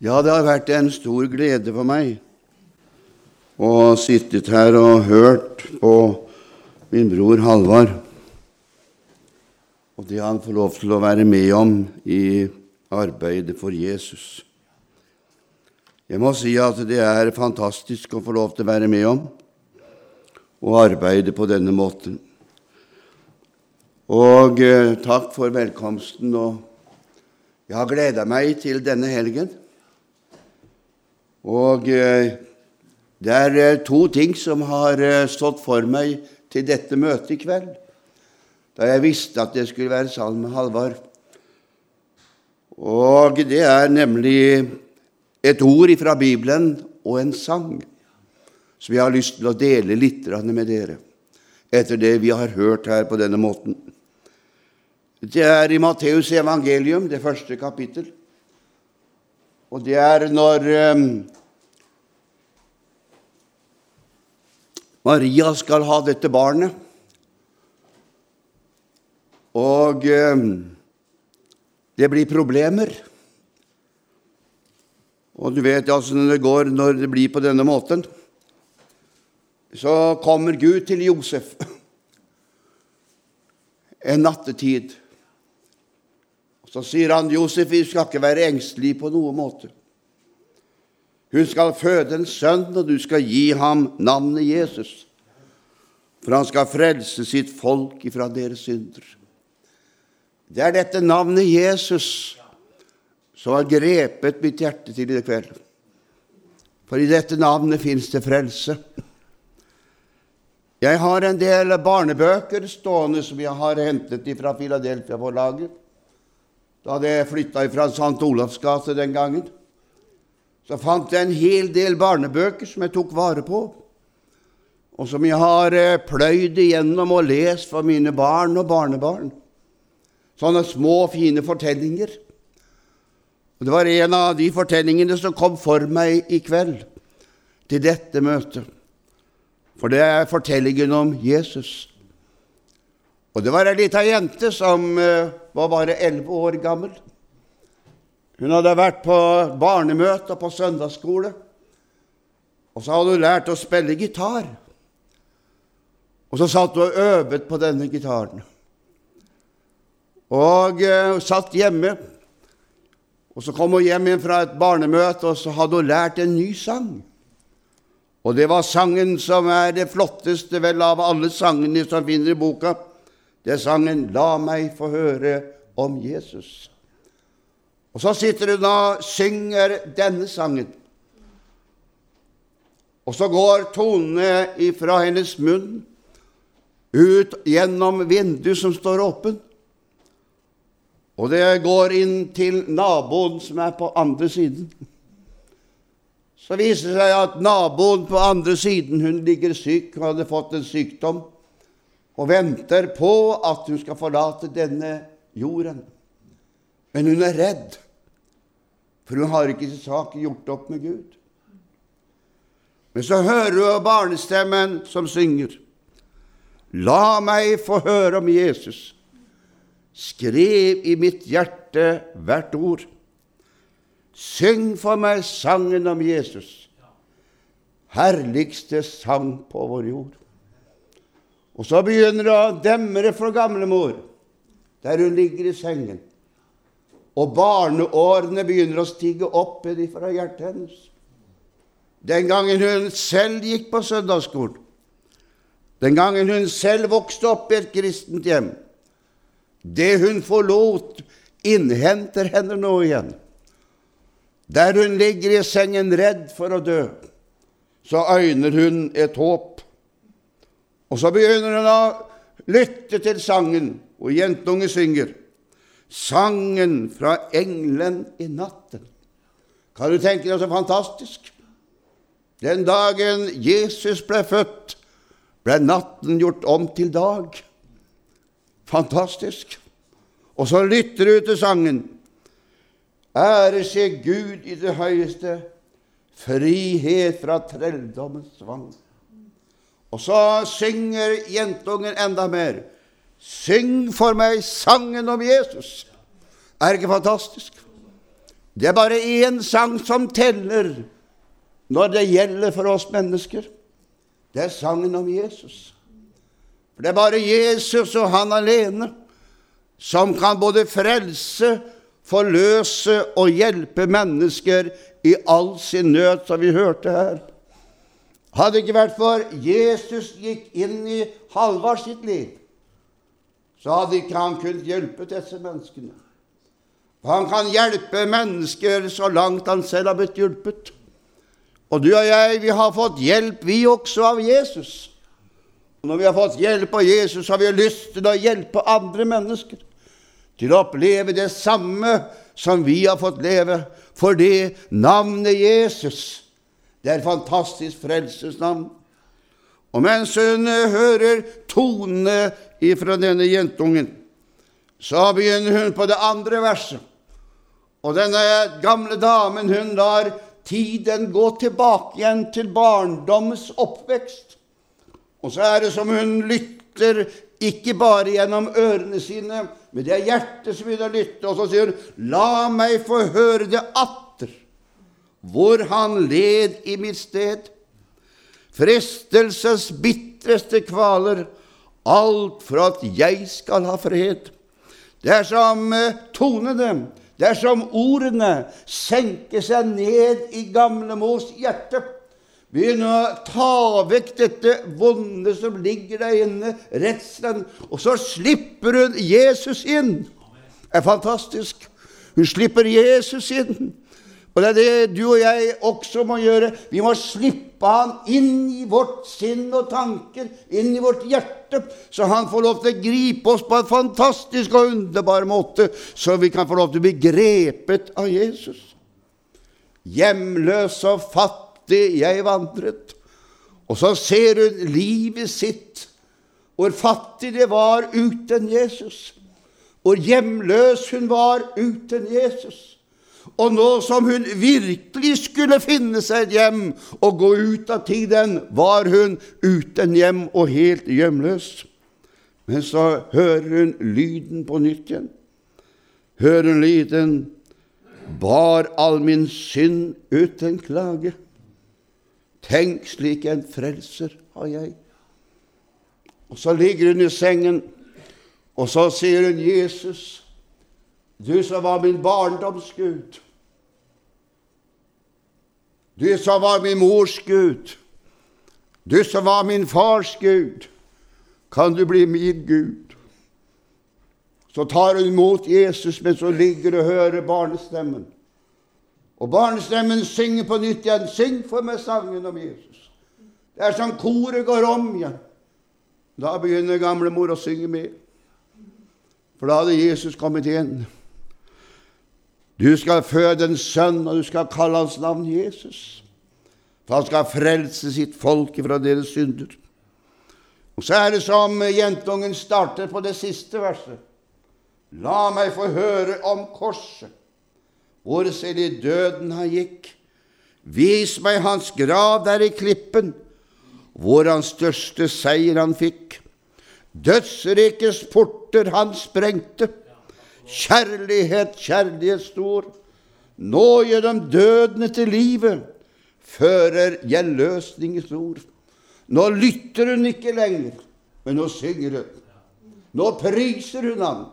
Ja, det har vært en stor glede for meg å sittet her og hørt på min bror Halvard og det han får lov til å være med om i arbeidet for Jesus. Jeg må si at det er fantastisk å få lov til å være med om og arbeide på denne måten. Og eh, takk for velkomsten. og Jeg har gleda meg til denne helgen. Og eh, det er eh, to ting som har eh, stått for meg til dette møtet i kveld, da jeg visste at det skulle være sammen med Halvard. Og det er nemlig et ord fra Bibelen og en sang som jeg har lyst til å dele litt med dere etter det vi har hørt her på denne måten. Det er i Matteus evangelium, det første kapittel. Og det er når um, Maria skal ha dette barnet, og um, det blir problemer. Og du vet åssen det går når det blir på denne måten. Så kommer Gud til Josef en nattetid. Så sier han, 'Josef, vi skal ikke være engstelige på noen måte.' Hun skal føde en sønn, og du skal gi ham navnet Jesus, for han skal frelse sitt folk ifra deres synder. Det er dette navnet Jesus som har grepet mitt hjerte til i kveld. For i dette navnet fins det frelse. Jeg har en del barnebøker stående som jeg har hentet fra Filadelfia-forlaget da hadde jeg flytta fra St. Olavs gate den gangen. Så fant jeg en hel del barnebøker som jeg tok vare på, og som jeg har eh, pløyd igjennom og lest for mine barn og barnebarn. Sånne små, fine fortellinger. Og Det var en av de fortellingene som kom for meg i kveld til dette møtet. For det er fortellingen om Jesus. Og det var ei lita jente som uh, var bare elleve år gammel. Hun hadde vært på barnemøte og på søndagsskole. Og så hadde hun lært å spille gitar. Og så satt hun og øvet på denne gitaren. Og uh, satt hjemme. Og så kom hun hjem igjen fra et barnemøte, og så hadde hun lært en ny sang. Og det var sangen som er det flotteste vel av alle sangene som finner i boka. Det er sangen 'La meg få høre om Jesus'. Og så sitter hun og synger denne sangen. Og så går tonene ifra hennes munn ut gjennom vinduet som står åpent. Og det går inn til naboen som er på andre siden. Så viser det seg at naboen på andre siden hun ligger syk og hadde fått en sykdom og venter på at hun skal forlate denne jorden. Men hun er redd, for hun har ikke sin sak gjort opp med Gud. Men så hører hun barnestemmen som synger. La meg få høre om Jesus. Skriv i mitt hjerte hvert ord. Syng for meg sangen om Jesus. Herligste sang på vår jord. Og så begynner det å demre for gamlemor der hun ligger i sengen. Og barneårene begynner å stige opp fra hjertet hennes. Den gangen hun selv gikk på søndagsskolen, den gangen hun selv vokste opp i et kristent hjem. Det hun forlot, innhenter henne nå igjen. Der hun ligger i sengen redd for å dø, så øyner hun et håp og så begynner hun å lytte til sangen, og jentunge synger sangen fra engelen i natten. Kan du tenke deg så fantastisk? Den dagen Jesus ble født, ble natten gjort om til dag. Fantastisk. Og så lytter du til sangen. Ære skje Gud i det høyeste, frihet fra trelldommens tvang. Og så synger jentungen enda mer. Syng for meg sangen om Jesus. Er ikke fantastisk? Det er bare én sang som teller når det gjelder for oss mennesker. Det er sangen om Jesus. For det er bare Jesus og han alene som kan både frelse, forløse og hjelpe mennesker i all sin nød, som vi hørte her. Hadde det ikke vært for Jesus gikk inn i Halvard sitt liv, så hadde ikke han kunnet hjelpe disse menneskene. Han kan hjelpe mennesker så langt han selv har blitt hjulpet. Og du og jeg, vi har fått hjelp, vi også, av Jesus. Og når vi har fått hjelp av Jesus, har vi lyst til å hjelpe andre mennesker til å oppleve det samme som vi har fått leve. For det navnet Jesus, det er fantastisk frelsesnavn. Og mens hun hører tonene ifra denne jentungen, så begynner hun på det andre verset. Og denne gamle damen, hun lar tiden gå tilbake igjen til barndommens oppvekst. Og så er det som hun lytter ikke bare gjennom ørene sine, men det er hjertet som begynner å lytte. Og så sier hun, 'La meg få høre det atter', hvor han led i mitt sted. Frestelsens bitreste kvaler, alt for at jeg skal ha fred. Det er som tonene, det er som ordene senker seg ned i gamle mors hjerte, begynner å ta vekk dette vonde som ligger der inne, redselen, og så slipper hun Jesus inn. Det er fantastisk. Hun slipper Jesus inn. Og det er det du og jeg også må gjøre. Vi må slippe han inn i vårt sinn og tanker, inn i vårt hjerte, så han får lov til å gripe oss på en fantastisk og underbar måte, så vi kan få lov til å bli grepet av Jesus. Hjemløs og fattig jeg vandret. Og så ser hun livet sitt, hvor fattig det var uten Jesus. Hvor hjemløs hun var uten Jesus. Og nå som hun virkelig skulle finne seg et hjem og gå ut av tiden, var hun uten hjem og helt hjemløs. Men så hører hun lyden på nytt igjen. Hører hun lyden Bar all min synd uten klage. Tenk, slik en frelser har jeg. Og så ligger hun i sengen, og så sier hun, Jesus, du som var min barndoms Gud. Du som var min mors Gud. Du som var min fars Gud. Kan du bli min Gud? Så tar hun imot Jesus men så ligger og hører barnestemmen. Og barnestemmen synger på nytt igjen. Syng for meg sangen om Jesus. Det er som koret går om igjen. Da begynner gamlemor å synge med. For da hadde Jesus kommet inn. Du skal føde en sønn, og du skal kalle hans navn Jesus. For han skal frelse sitt folk fra deres synder. Og så er det som jentungen starter på det siste verset. La meg få høre om korset, hvor selv i døden han gikk. Vis meg hans grav der i klippen, hvor hans største seier han fikk. Dødsrikets porter han sprengte Kjærlighet, kjærlighet stor. Nå gjennom dødene til livet fører jeg løsningens ord. Nå lytter hun ikke lenger, men nå synger hun. Nå priser hun ham.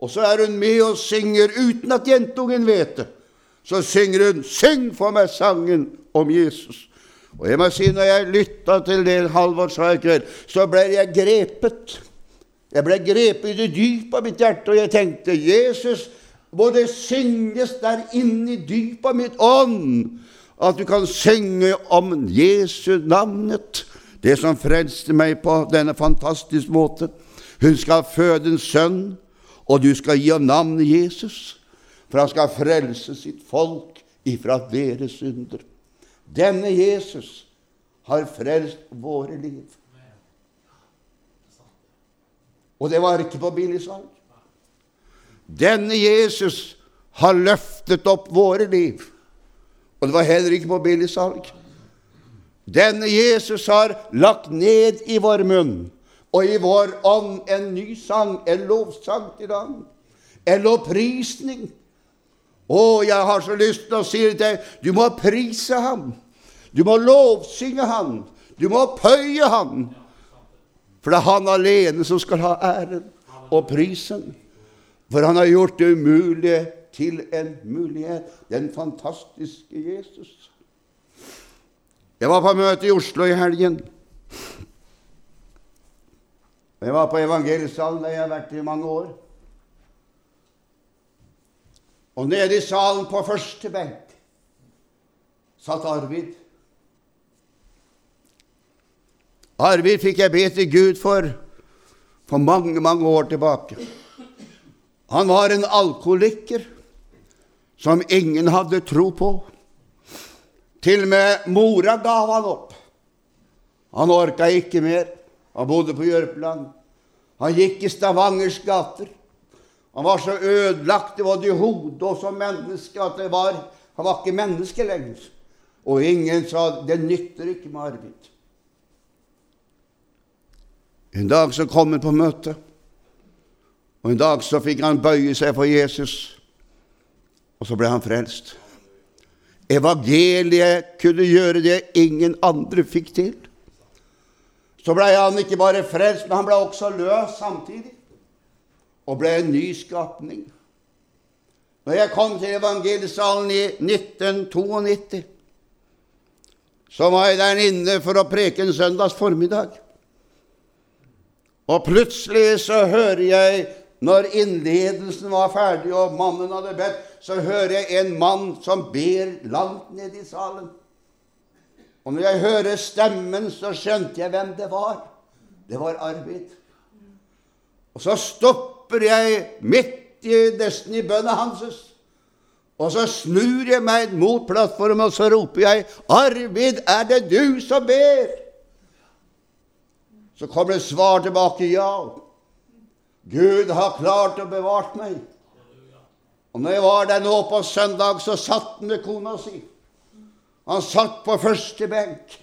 Og så er hun med og synger uten at jentungen vet det. Så synger hun 'Syng for meg sangen om Jesus'. Og jeg må si, når jeg lytta til det Halvor sa i kveld, så ble jeg grepet. Jeg ble grepet i det dype av mitt hjerte, og jeg tenkte Jesus, må det synges der inne i dypet av mitt ånd, at du kan synge om Jesu navnet, det som frelste meg på denne fantastiske måte. Hun skal føde en sønn, og du skal gi ham navnet Jesus, for han skal frelse sitt folk ifra deres synder. Denne Jesus har frelst våre liv. Og det var ikke på billigsalg. Denne Jesus har løftet opp våre liv, og det var heller ikke på billigsalg. Denne Jesus har lagt ned i vår munn og i vår ånd en ny sang, en lovsang til ham, en lovprisning. Å, jeg har så lyst til å si det til deg, du må prise ham. Du må lovsynge ham. Du må pøye ham. For det er han alene som skal ha æren og prisen. For han har gjort det umulige til en mulighet. Den fantastiske Jesus. Jeg var på møte i Oslo i helgen. Jeg var på evangeliesalen der jeg har vært i mange år. Og nede i salen på første benk satt Arvid. Arvid fikk jeg be til Gud for for mange, mange år tilbake. Han var en alkoholiker som ingen hadde tro på. Til og med mora gav han opp. Han orka ikke mer. Han bodde på Jørpeland. Han gikk i Stavangers gater. Han var så ødelagt både i hodet og som menneske at var, han var ikke menneske lenger. Og ingen sa 'det nytter ikke med Arvid'. En dag så kom han på møte, og en dag så fikk han bøye seg for Jesus, og så ble han frelst. Evangeliet kunne gjøre det ingen andre fikk til. Så ble han ikke bare frelst, men han ble også løs samtidig. Og ble en ny skapning. Når jeg kom til evangeliesalen i 1992, så var jeg der inne for å preke en søndags formiddag. Og plutselig så hører jeg, når innledelsen var ferdig og mannen hadde bedt, så hører jeg en mann som ber langt nede i salen. Og når jeg hører stemmen, så skjønte jeg hvem det var. Det var Arvid. Og så stopper jeg midt i, nesten i bønna hans. Og så snur jeg meg mot plattformen, og så roper jeg, 'Arvid, er det du som ber?' Så kommer det svar tilbake, 'Ja'. Gud har klart å bevart meg. Og når jeg var der nå på søndag, så satt han med kona si. Han satt på første benk.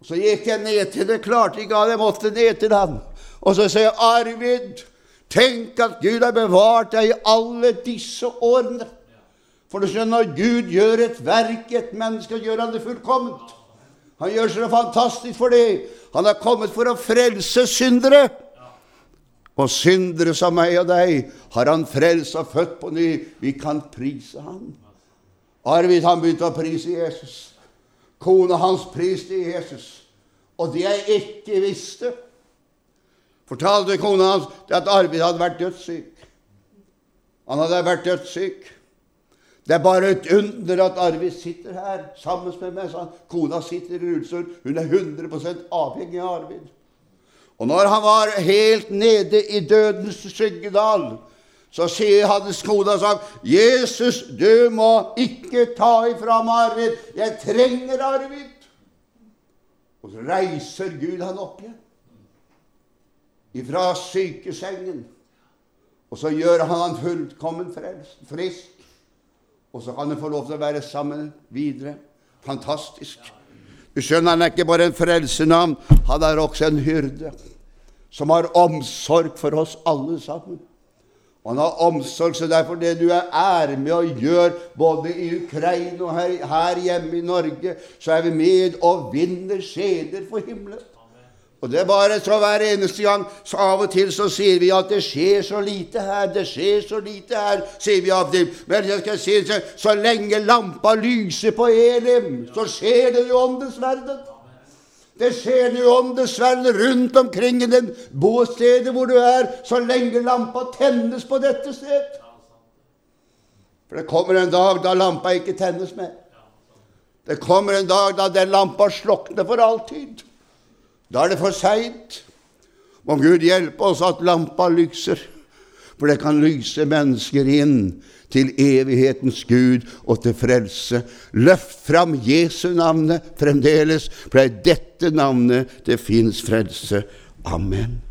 Og Så gikk jeg ned til det, klarte ikke at jeg måtte ned til han. Og så sier jeg, 'Arvid, tenk at Gud har bevart deg i alle disse årene.' For du skjønner, når Gud gjør et verk et menneske, gjør han det fullkomment. Han gjør så fantastisk for det. Han har kommet for å frelse syndere. Og syndere som meg og deg har han frelst og født på ny. Vi kan prise ham. Arvid han begynte å prise Jesus. Kona hans priste Jesus. Og det jeg ikke visste, fortalte kona hans at Arvid hadde vært dødssyk. Han hadde vært dødssyk. Det er bare et under at Arvid sitter her sammen med meg. Så kona sitter i rullestol. Hun er 100% avhengig av Arvid. Og når han var helt nede i dødens skyggedal, så sier hans kone sagt, 'Jesus, du må ikke ta ifra meg Arvid. Jeg trenger Arvid.' Og så reiser Gud han opp igjen ifra sykesengen. Og så gjør han han fullkommen frisk. Og så kan han få lov til å være sammen videre. Fantastisk. Du skjønner, han er ikke bare en frelsenavn, han er også en hyrde som har omsorg for oss alle sammen. Og han har omsorg, så derfor det du er med og gjør, både i Ukraina og her, her hjemme i Norge, så er vi med og vinner sjeler for himmelen. Og det er bare så hver eneste gang. Så av og til så sier vi at det skjer så lite her, det skjer så lite her, sier vi av og til. Men jeg skal si det, så lenge lampa lyser på Elim, så skjer det i åndens verden. Det skjer jo åndens verden rundt omkring i den bostedet hvor du er, så lenge lampa tennes på dette sted. For det kommer en dag da lampa ikke tennes mer. Det kommer en dag da den lampa slukner for alltid. Da er det for seint. Må Gud hjelpe oss at lampa lyser, for det kan lyse mennesker inn til evighetens Gud og til frelse. Løft fram Jesu navnet fremdeles, for det er dette navnet det fins frelse. Amen.